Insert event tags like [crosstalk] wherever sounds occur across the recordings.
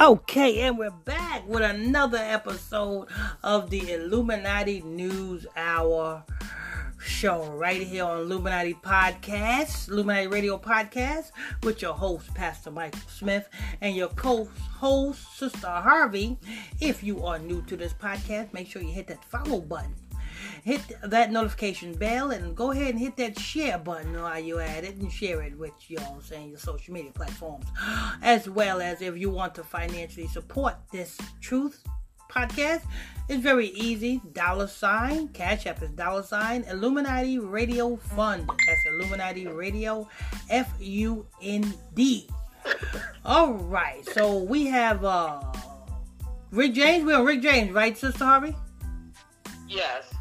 Okay, and we're back with another episode of the Illuminati News Hour show right here on Illuminati Podcast, Illuminati Radio Podcast, with your host, Pastor Michael Smith, and your co host, Sister Harvey. If you are new to this podcast, make sure you hit that follow button hit that notification bell and go ahead and hit that share button while you're at it and share it with you know saying your social media platforms. [gasps] As well as if you want to financially support this truth podcast it's very easy. Dollar sign cash app is dollar sign illuminati radio fund. That's illuminati radio f-u-n-d [gasps] all right so we have uh rick james. We're rick james right sister harvey? Yes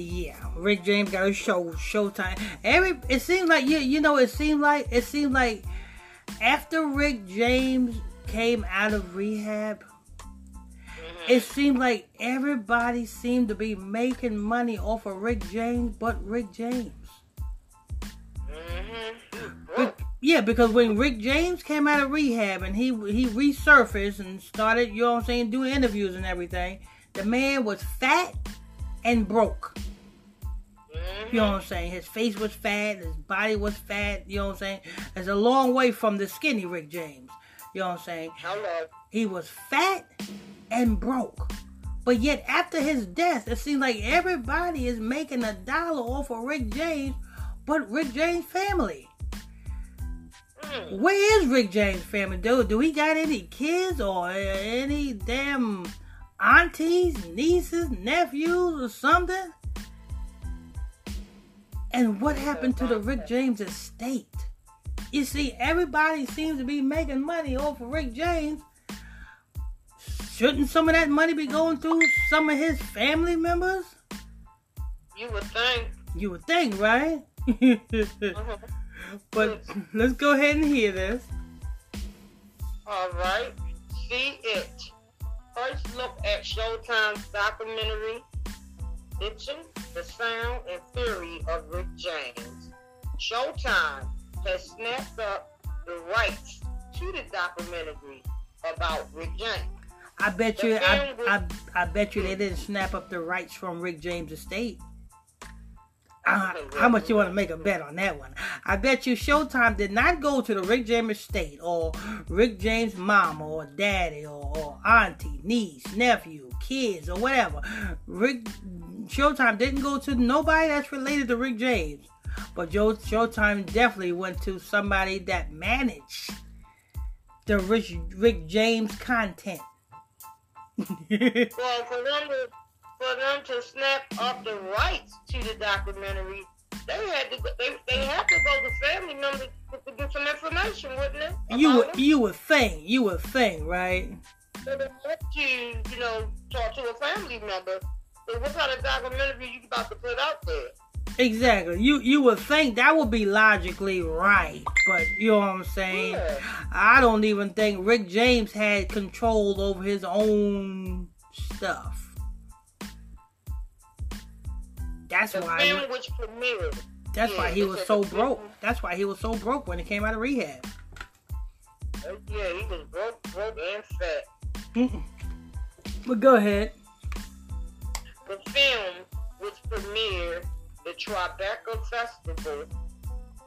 yeah, Rick James got a show, Showtime. Every it seems like you you know it seemed like it seemed like after Rick James came out of rehab, mm-hmm. it seemed like everybody seemed to be making money off of Rick James, but Rick James. Mm-hmm. yeah, because when Rick James came out of rehab and he he resurfaced and started, you know what I'm saying, doing interviews and everything, the man was fat and broke. You know what I'm saying? His face was fat, his body was fat, you know what I'm saying? It's a long way from the skinny Rick James. You know what I'm saying? Hello. He was fat and broke. But yet after his death, it seems like everybody is making a dollar off of Rick James, but Rick James' family. Mm. Where is Rick James' family? Do, do he got any kids or any damn aunties, nieces, nephews, or something? And what happened to the Rick James estate? You see, everybody seems to be making money off of Rick James. Shouldn't some of that money be going through some of his family members? You would think. You would think, right? uh-huh. [laughs] But let's go ahead and hear this. All right. See it. First look at Showtime's documentary Bitchin', the sound and fury of Rick James. Showtime has snapped up the rights to the documentary about Rick James. I bet the you, I, was, I, I, bet you they didn't snap up the rights from Rick James' estate. Uh, how much you want to make a bet on that one? I bet you Showtime did not go to the Rick James estate or Rick James' mom or daddy or, or auntie, niece, nephew, kids or whatever. Rick Showtime didn't go to nobody that's related to Rick James, but Joe Showtime definitely went to somebody that managed the Rick, Rick James content. [laughs] well, for them to for them to snap up the rights to the documentary, they had to they, they had to go to family members to get some information, wouldn't it? You would you would think you would think right. So they had to you know talk to a family member so what kind of documentary you about to put out there? Exactly. You you would think that would be logically right, but you know what I'm saying? Yeah. I don't even think Rick James had control over his own stuff. That's the why. Film which premiered. That's yeah, why he was so broke. That's why he was so broke when he came out of rehab. Uh, yeah, he was broke, broke and fat. Mm-mm. But go ahead. The film, which premiered the Tribeca Festival,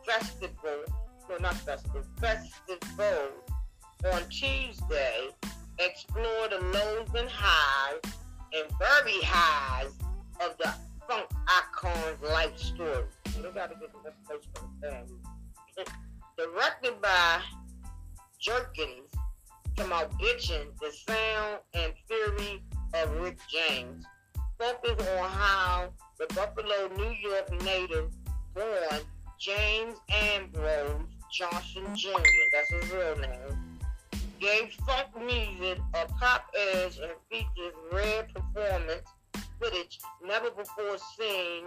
Festival, no, not Festival, Festival on Tuesday, explored the lows and highs and very highs of the funk icon's life story. Gotta get the information from the. Directed by Jerkins, come out bitching the sound and fury of Rick James focus on how the Buffalo, New York native born James Ambrose Johnson Jr., that's his real name, gave funk music a pop edge and features rare performance footage never before seen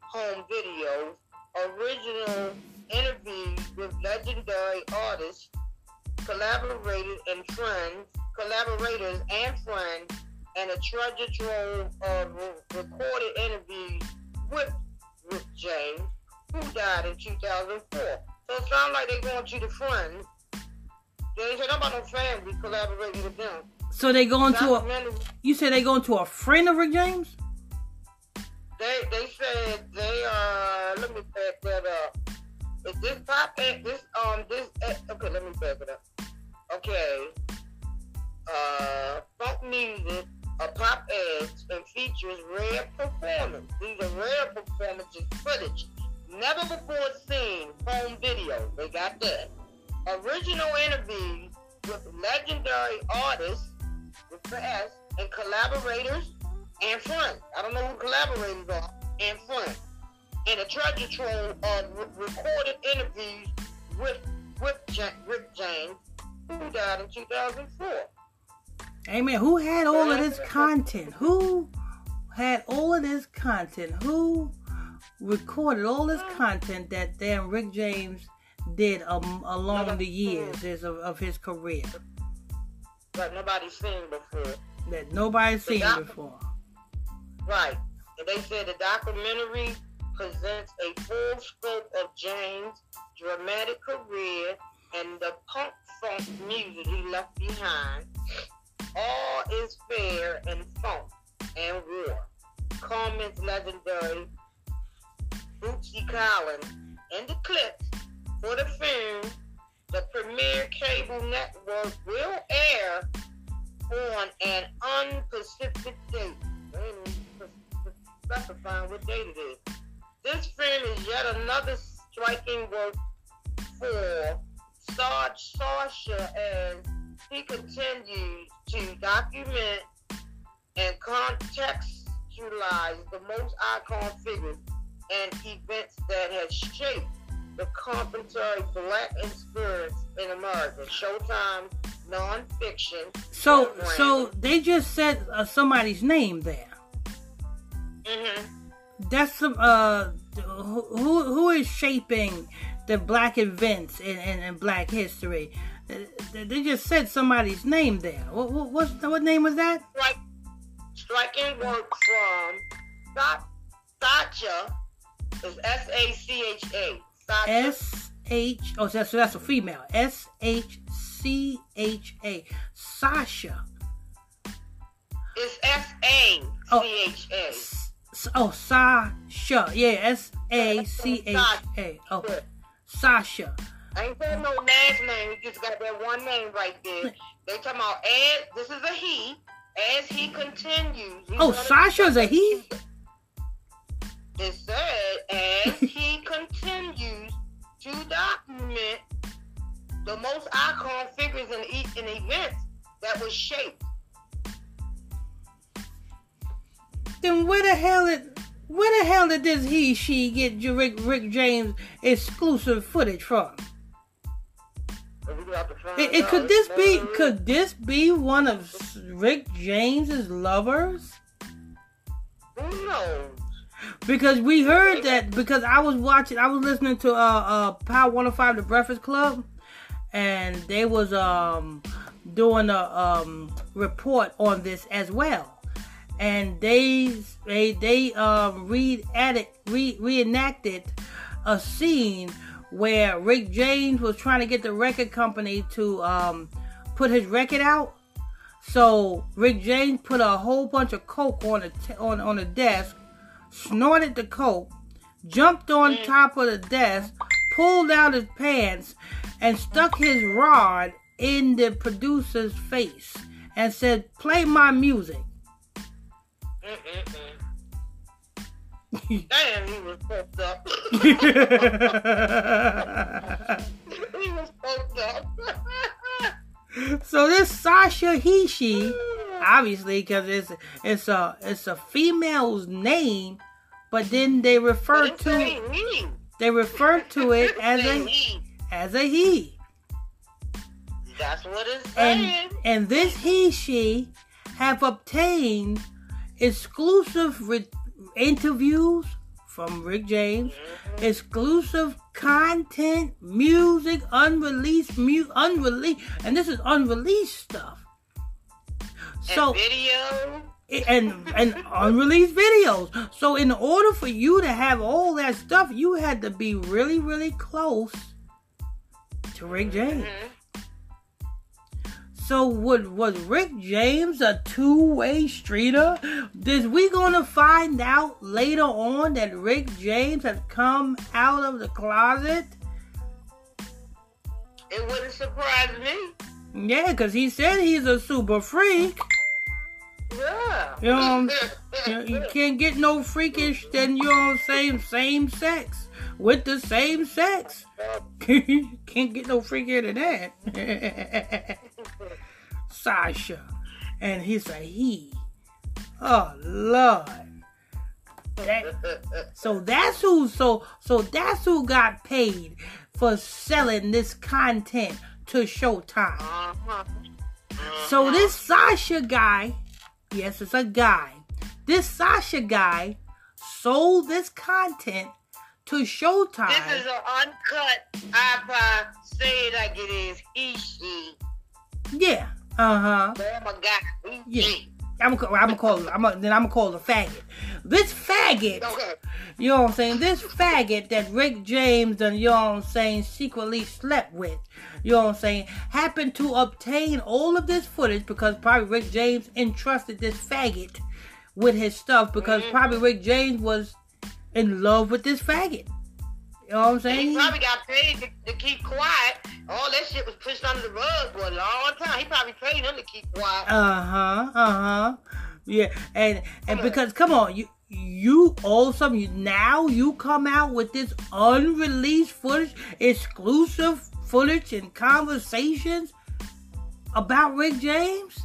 home videos, original interviews with legendary artists, collaborators and friends, collaborators and friends and a treasure trove of recorded interviews with Rick James, who died in 2004. So it sounds like they're going to the friends They ain't said about no family collaborating with them. So they going to a. Documentary, You said they going to a friend of Rick James? They they said they are. Let me back that up. Is this pop? This um this okay? Let me back it up. Okay. Uh, funk music, a pop ads and features rare performance. These are rare performances footage, never before seen. Home video. They got that. Original interviews with legendary artists with the S and collaborators and friends. I don't know who collaborators are and friends. And a treasure trove of re- recorded interviews with with Ja- Rick James, who died in 2004. Hey man, who had all of this content? Who had all of this content? Who recorded all this content that damn Rick James did um, along the years of, of his career But nobody's seen before. that nobody's seen doc- before? Right. And they said the documentary presents a full scope of James' dramatic career and the punk funk music he left behind. All is fair in funk and war. Comments legendary Bootsy Collins and the clips for the film. The premier cable network will air on an unspecified date. Specifying what date it is. This film is yet another striking work for Sarge Sasha as he continues to document and contextualize the most icon figures and events that have shaped the contemporary black experience in America. Showtime nonfiction. So program. so they just said uh, somebody's name there. Mhm. That's some uh who who is shaping the black events in, in, in black history. They they just said somebody's name there. What what what name was that? strike, striking work from Sa- Sacha is S A C H A. S H oh so that's, so that's a female. S H C H A. Sasha. is S A C H A. Oh, s- oh Sasha. Yeah, S A C H A. Okay. Sasha. I ain't saying no last name. You just got that one name right there. They talking about as this is a he. As he continues. Oh, Sasha's a he? It said as he to document the most icon figures in, e- in events that was shaped. Then where the hell did where the hell did this he she get Rick Rick James exclusive footage from? So we got to find It, it- could this be could this be one of Rick James's lovers? Knows? Because we heard that because I was watching I was listening to uh uh Power 105 The Breakfast Club and they was um doing a um report on this as well. And they they they um read added re, reenacted a scene where Rick James was trying to get the record company to um put his record out. So Rick James put a whole bunch of coke on the t- on on the desk, snorted the coke, jumped on mm. top of the desk, pulled out his pants, and stuck his rod in the producer's face and said, "Play my music." Damn, he was fucked up. [laughs] he was fucked up. [laughs] so this Sasha he she mm. obviously because it's it's a it's a female's name, but then they refer to it's they refer to [laughs] it as a he. as a he. That's what it's and saying. and this he she have obtained exclusive re- interviews from Rick James, mm-hmm. exclusive content, music, unreleased mu- unreleased, and this is unreleased stuff. So and video. And and unreleased videos. So in order for you to have all that stuff, you had to be really really close to Rick James. Mhm. So would was Rick James a two-way streeter? Is we gonna find out later on that Rick James has come out of the closet? It wouldn't surprise me. Yeah, because he said he's a super freak. Yeah. You know, [laughs] you, you can't get no freakish than you know what I'm saying, same sex with the same sex. [laughs] can't get no freakier than that. [laughs] Sasha. And he's a he. Oh Lord. That, so that's who so so that's who got paid for selling this content to Showtime. Uh-huh. So this Sasha guy, yes, it's a guy. This Sasha guy sold this content to Showtime. This is an uncut iPod. Say it like it is. He, she. yeah. Uh huh. Oh my God. He, Yeah. I'm gonna I'm call I'm gonna, then I'm gonna call it a faggot. This faggot, Okay. you know what I'm saying? This faggot that Rick James and you know what I'm saying secretly slept with, you know what I'm saying, happened to obtain all of this footage because probably Rick James entrusted this faggot with his stuff because Mhm. probably Rick James was in love with this faggot. You know what I'm And saying? he probably got paid to, to keep quiet. All that shit was pushed under the rug for a long time. He probably paid him to keep quiet. Uh huh. Uh huh. Yeah, and and because come on, you you a sudden now you come out with this unreleased footage, exclusive footage and conversations about Rick James.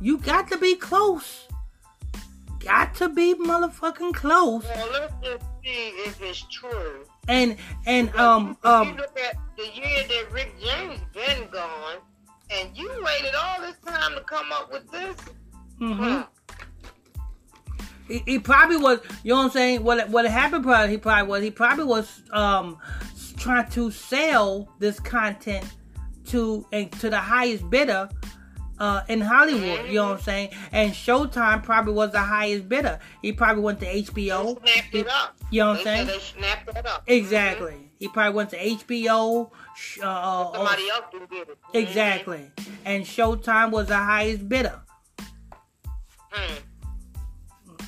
You got to be close. Got to be motherfucking close. Well, let's just see if it's true. And and um um you look at the year that Rick James been gone, and you waited all this time to come up with this. Mm-hmm. Huh. He, he probably was. You know what I'm saying? What what happened? Probably he probably was. He probably was um trying to sell this content to and to the highest bidder. Uh, in Hollywood, you know what I'm saying, and Showtime probably was the highest bidder. He probably went to They HBO. snapped it up. you know what I'm saying? They snapped it up. Exactly. He probably went to HBO. Uh, uh, Somebody else can get it. exactly, and Showtime was the highest bidder, Mhm. and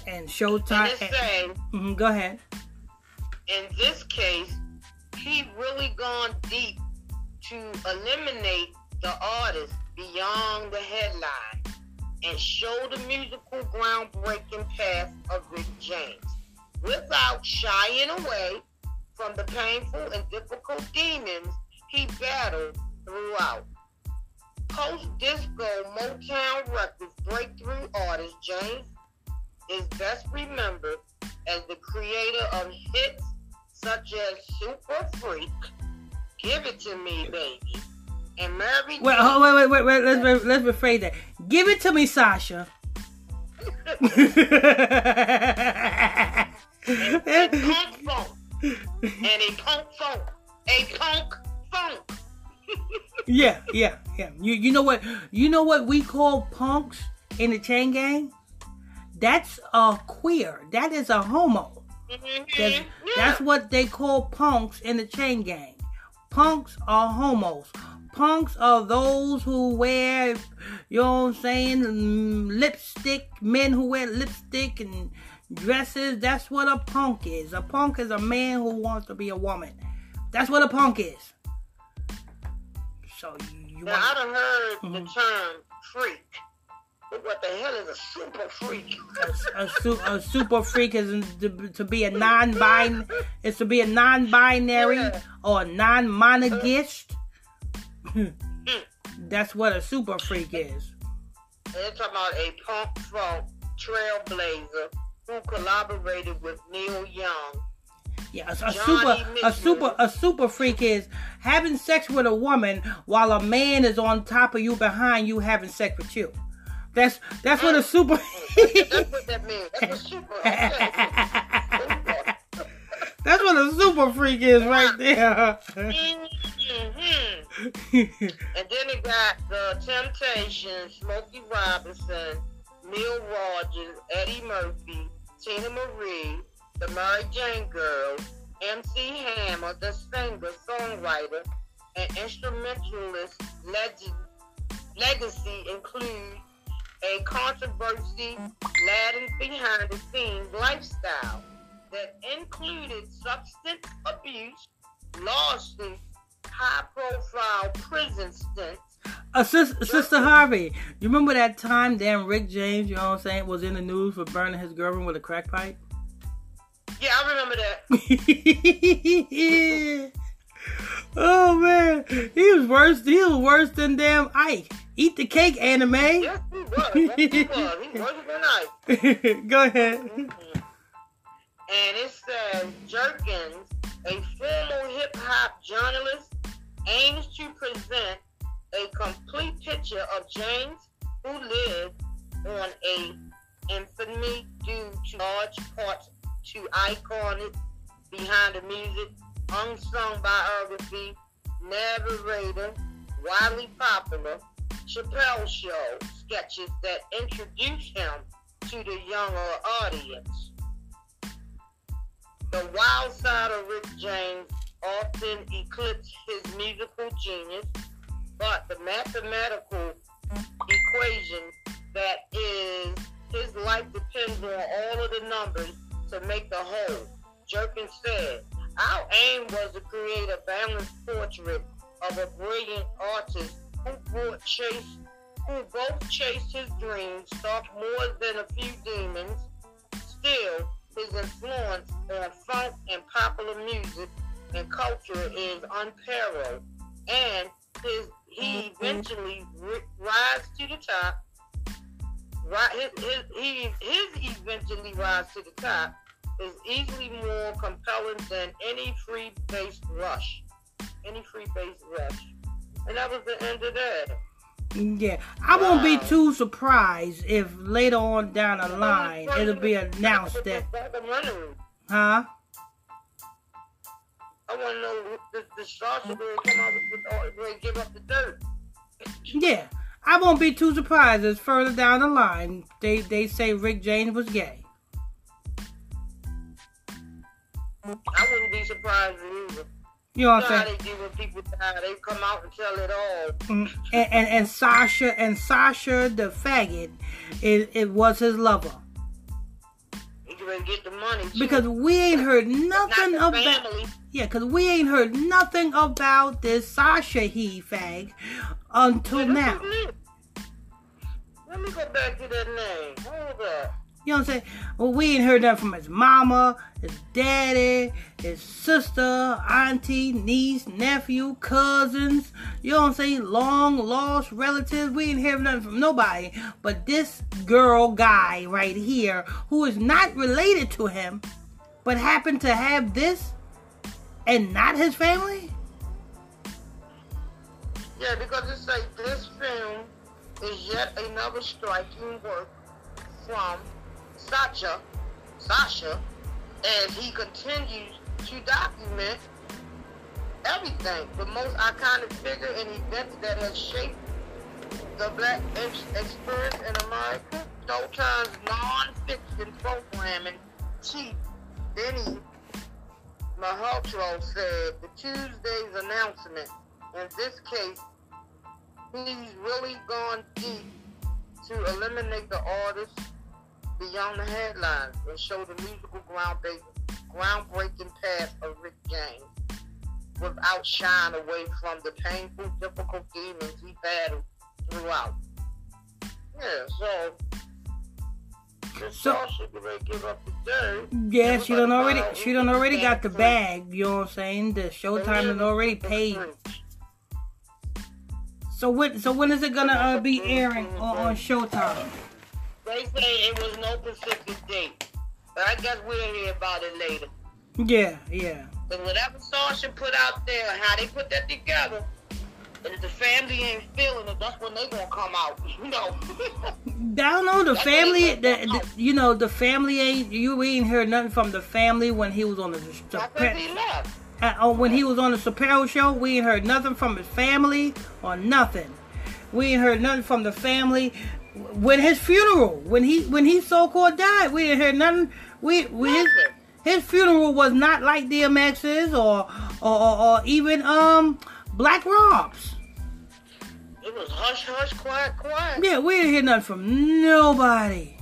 And Showtime. it say, Mhm, go ahead. in this case, he really gone deep to eliminate the artist beyond the headline and show the musical groundbreaking path of Rick James without shying away from the painful and difficult demons he battled throughout. Post disco Motown Records breakthrough artist James is best remembered as the creator of hits such as Super Freak, Give It to Me, Baby, and Mary Wait, oh, wait, wait, wait, wait. Let's let's rephrase that. Give it to me, Sasha. [laughs] and, and Punk Funk, and a Punk Funk, a Punk Funk. [laughs] yeah, yeah, yeah. You you know what? You know what we call punks in the chain gang? That's a queer. That is a homo. That's, Mhm. that's what they call punks in the chain gang. Punks are homos. Punks are those who wear, you know what I'm saying, lipstick, men who wear lipstick and dresses. That's what a punk is. A punk is a man who wants to be a woman. That's what a punk is. So you, you Now, I want, done heard the Mhm. term freak. But what the hell is a super freak? a, su- a super freak is to, to be a [laughs] non-bin is to be a non-binary Yeah. or a non-monogist. Mm. That's what a super freak is. They're talking about a punk funk trailblazer who collaborated with Neil Young. Yeah, a, a super a super a super freak is having sex with a woman while a man is on top of you behind you having sex with you. That's that's what a mm. super [laughs] That's what that means. That's a super. [laughs] That's what a super freak is right there. And then it got the Temptations, Smokey Robinson, Neil Rogers, Eddie Murphy, Teena Marie, the Mary Jane Girls, MC Hammer, the singer, songwriter, and instrumentalist legend legacy includes a controversy laden behind the scenes lifestyle that included substance abuse, lawsuits, high profile prison stints. Uh, sis, Sister Harvey, you remember that time damn Rick James, you know what I'm saying, was in the news for burning his girlfriend with a crack pipe? Yeah, I remember that. [laughs] oh man, he was worse. He was worse than damn Ike. Eat the cake, Anna Mae. Yes, he was. Yes, he was. He was than Ike. [laughs] Go ahead. Mm-hmm. And it says Jerkins, a former hip hop journalist, aims to present a complete picture of James, who lived on a infamy due to large parts to iconic behind the music, unsung biography, narrator, widely popular Chappelle Show sketches that introduce him to the younger audience. The wild side of Rick James often eclipsed his musical genius, but the mathematical equation that is his life depends on all of the numbers to make the whole. Jerkin said, Our aim was to create a balanced portrait of a brilliant artist who brought chase who both chased his dreams, stalked more than a few demons. Still, his influence on funk and popular music and culture is unparalleled, and his he mm-hmm. eventually rise to the top. His, his, he, his eventually rise to the top is easily more compelling than any free based rush. Any free based rush. And that was the end of that. Yeah, I wow. won't be too surprised if later on down the line it'll be announced that. [laughs] Huh? I want to know the, the Sasha will come out with, give up the dirt. Yeah, I won't be too surprised as further down the line they they say Rick James was gay. I wouldn't be surprised either. You know what I'm saying? They do when people die. They come out and tell it all. Mm, and, and, and Sasha and Sasha the faggot, it, it was his lover. Get the money too. Because we ain't heard nothing about. Family. Yeah, because we ain't heard nothing about this Sasha he fag until now. Let me go back to that name. Hold up. You know what I'm saying? Well, we ain't heard that from his mama, his daddy, his sister, auntie, niece, nephew, cousins. You know what I'm saying? Long lost relatives. We ain't heard nothing from nobody. But this girl guy right here, who is not related to him, but happened to have this and not his family? Yeah, because it's like this film is yet another striking work from Sasha, Sasha, as he continues to document everything, the most iconic figure and events that has shaped the black experience in America. Showtime's non-fiction programming chief Denny Malhotra said the Tuesday's announcement, in this case, he's really gone deep to eliminate the artist beyond the headlines and show the musical groundbreaking path of Rick James without shying away from the painful, difficult demons he battled throughout. Yeah, so so, yeah, she done already. She done already got the bag. You know what I'm saying? The Showtime has already paid. So when? So when is it gonna uh, be airing on, on Showtime? They say it was no specific date. But I guess we'll hear about it later. Yeah, yeah. But whatever Sasha put out there, how they put that together, if the family ain't feeling it, that's when they gonna come out. [laughs] You know. [laughs] Down on the that's family, the, the, you know, the family ain't. You ain't heard nothing from the family when he was on the. That's he left. Uh, oh, when he was on the Chappelle show, we ain't heard nothing from his family or nothing. We ain't heard nothing from the family when his funeral, when he when he so called died, we didn't hear nothing. We, we his, his funeral was not like DMX's or or, or, or even um Black Rob's. It was hush, hush, quiet, quiet. Yeah, we didn't hear nothing from nobody.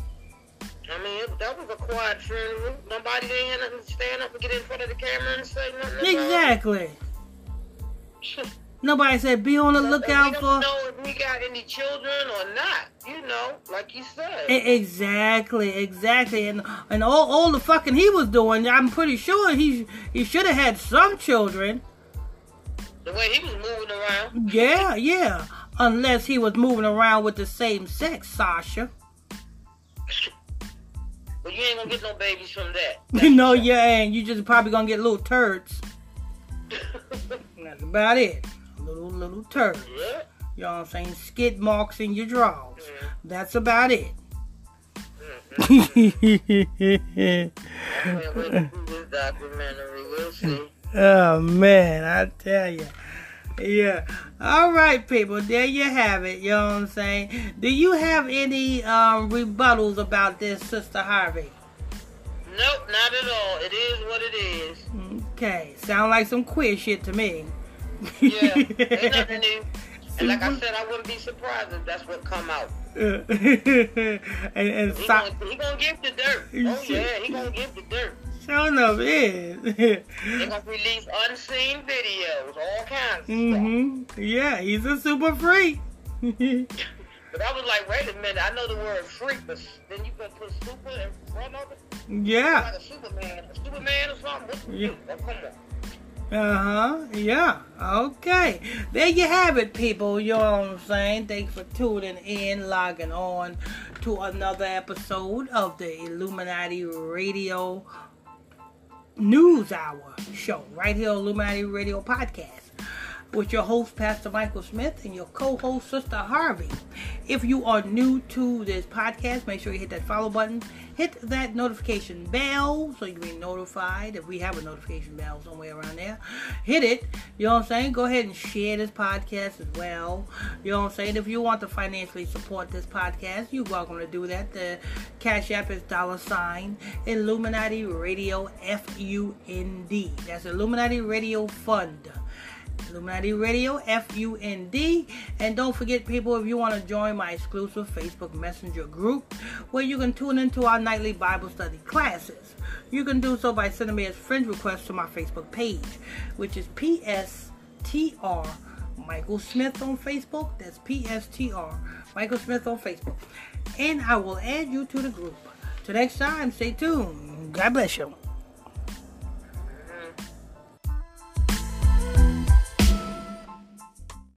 I mean, it, that was a quiet funeral. Nobody didn't hear nothing stand up and get in front of the camera and say nothing. Exactly. [laughs] Nobody said be on the lookout for. don't know if we got any children or not. You know, like you said. Exactly, exactly, and and all, all the fucking he was doing, I'm pretty sure he he should have had some children. The way he was moving around. Yeah, yeah, unless he was moving around with the same sex, Sasha. [laughs] But you ain't gonna get no babies from that. [laughs] You know, yeah, and you just probably gonna get little turds. [laughs] That's about it. Little little turds. yeah. You know what I'm saying? Skid marks in your drawers. That's about it. Mm-hmm. I'm gonna wait to see this documentary. We'll see. Oh man, I tell you. Yeah. All right, people. There you have it. You know what I'm saying? Do you have any um, rebuttals about this, Sister Harvey? Nope, not at all. It is what it is. Okay. Sound like some queer shit to me. Yeah, ain't nothing new. [laughs] And like I said, I wouldn't be surprised if that's what come out. [laughs] and and He so, gonna, he gonna give the dirt. [laughs] Oh yeah, he gonna give the dirt. sure enough is. They gonna release unseen videos, all kinds of stuff. hmm Yeah, he's a super freak. [laughs] But I was like, wait a minute, I know the word freak, but then you gonna put super in front of it? yeah. Like a Superman, a Superman or something? What's the Yeah. yeah. oh, come on. Uh huh. Yeah. Okay. There you have it, people. You know what I'm saying? Thanks for tuning in, logging on to another episode of the Illuminati Radio News Hour show right here on Illuminati Radio Podcast with your host, Pastor Michael Smith, and your co host, Sister Harvey. If you are new to this podcast, make sure you hit that follow button, hit that notification bell so you be notified if we have a notification bell somewhere around there. Hit it, you know what I'm saying? Go ahead and share this podcast as well. You know what I'm saying? If you want to financially support this podcast, you're welcome to do that. The Cash App is dollar sign Illuminati Radio F U N D. That's Illuminati Radio Fund. Illuminati Radio, F U N D. And don't forget, people, if you want to join my exclusive Facebook Messenger group where you can tune into our nightly Bible study classes, you can do so by sending me a friend request to my Facebook page, which is PSTR Michael Smith on Facebook. That's PSTR Michael Smith on Facebook. And I will add you to the group. Till next time, stay tuned. God bless you.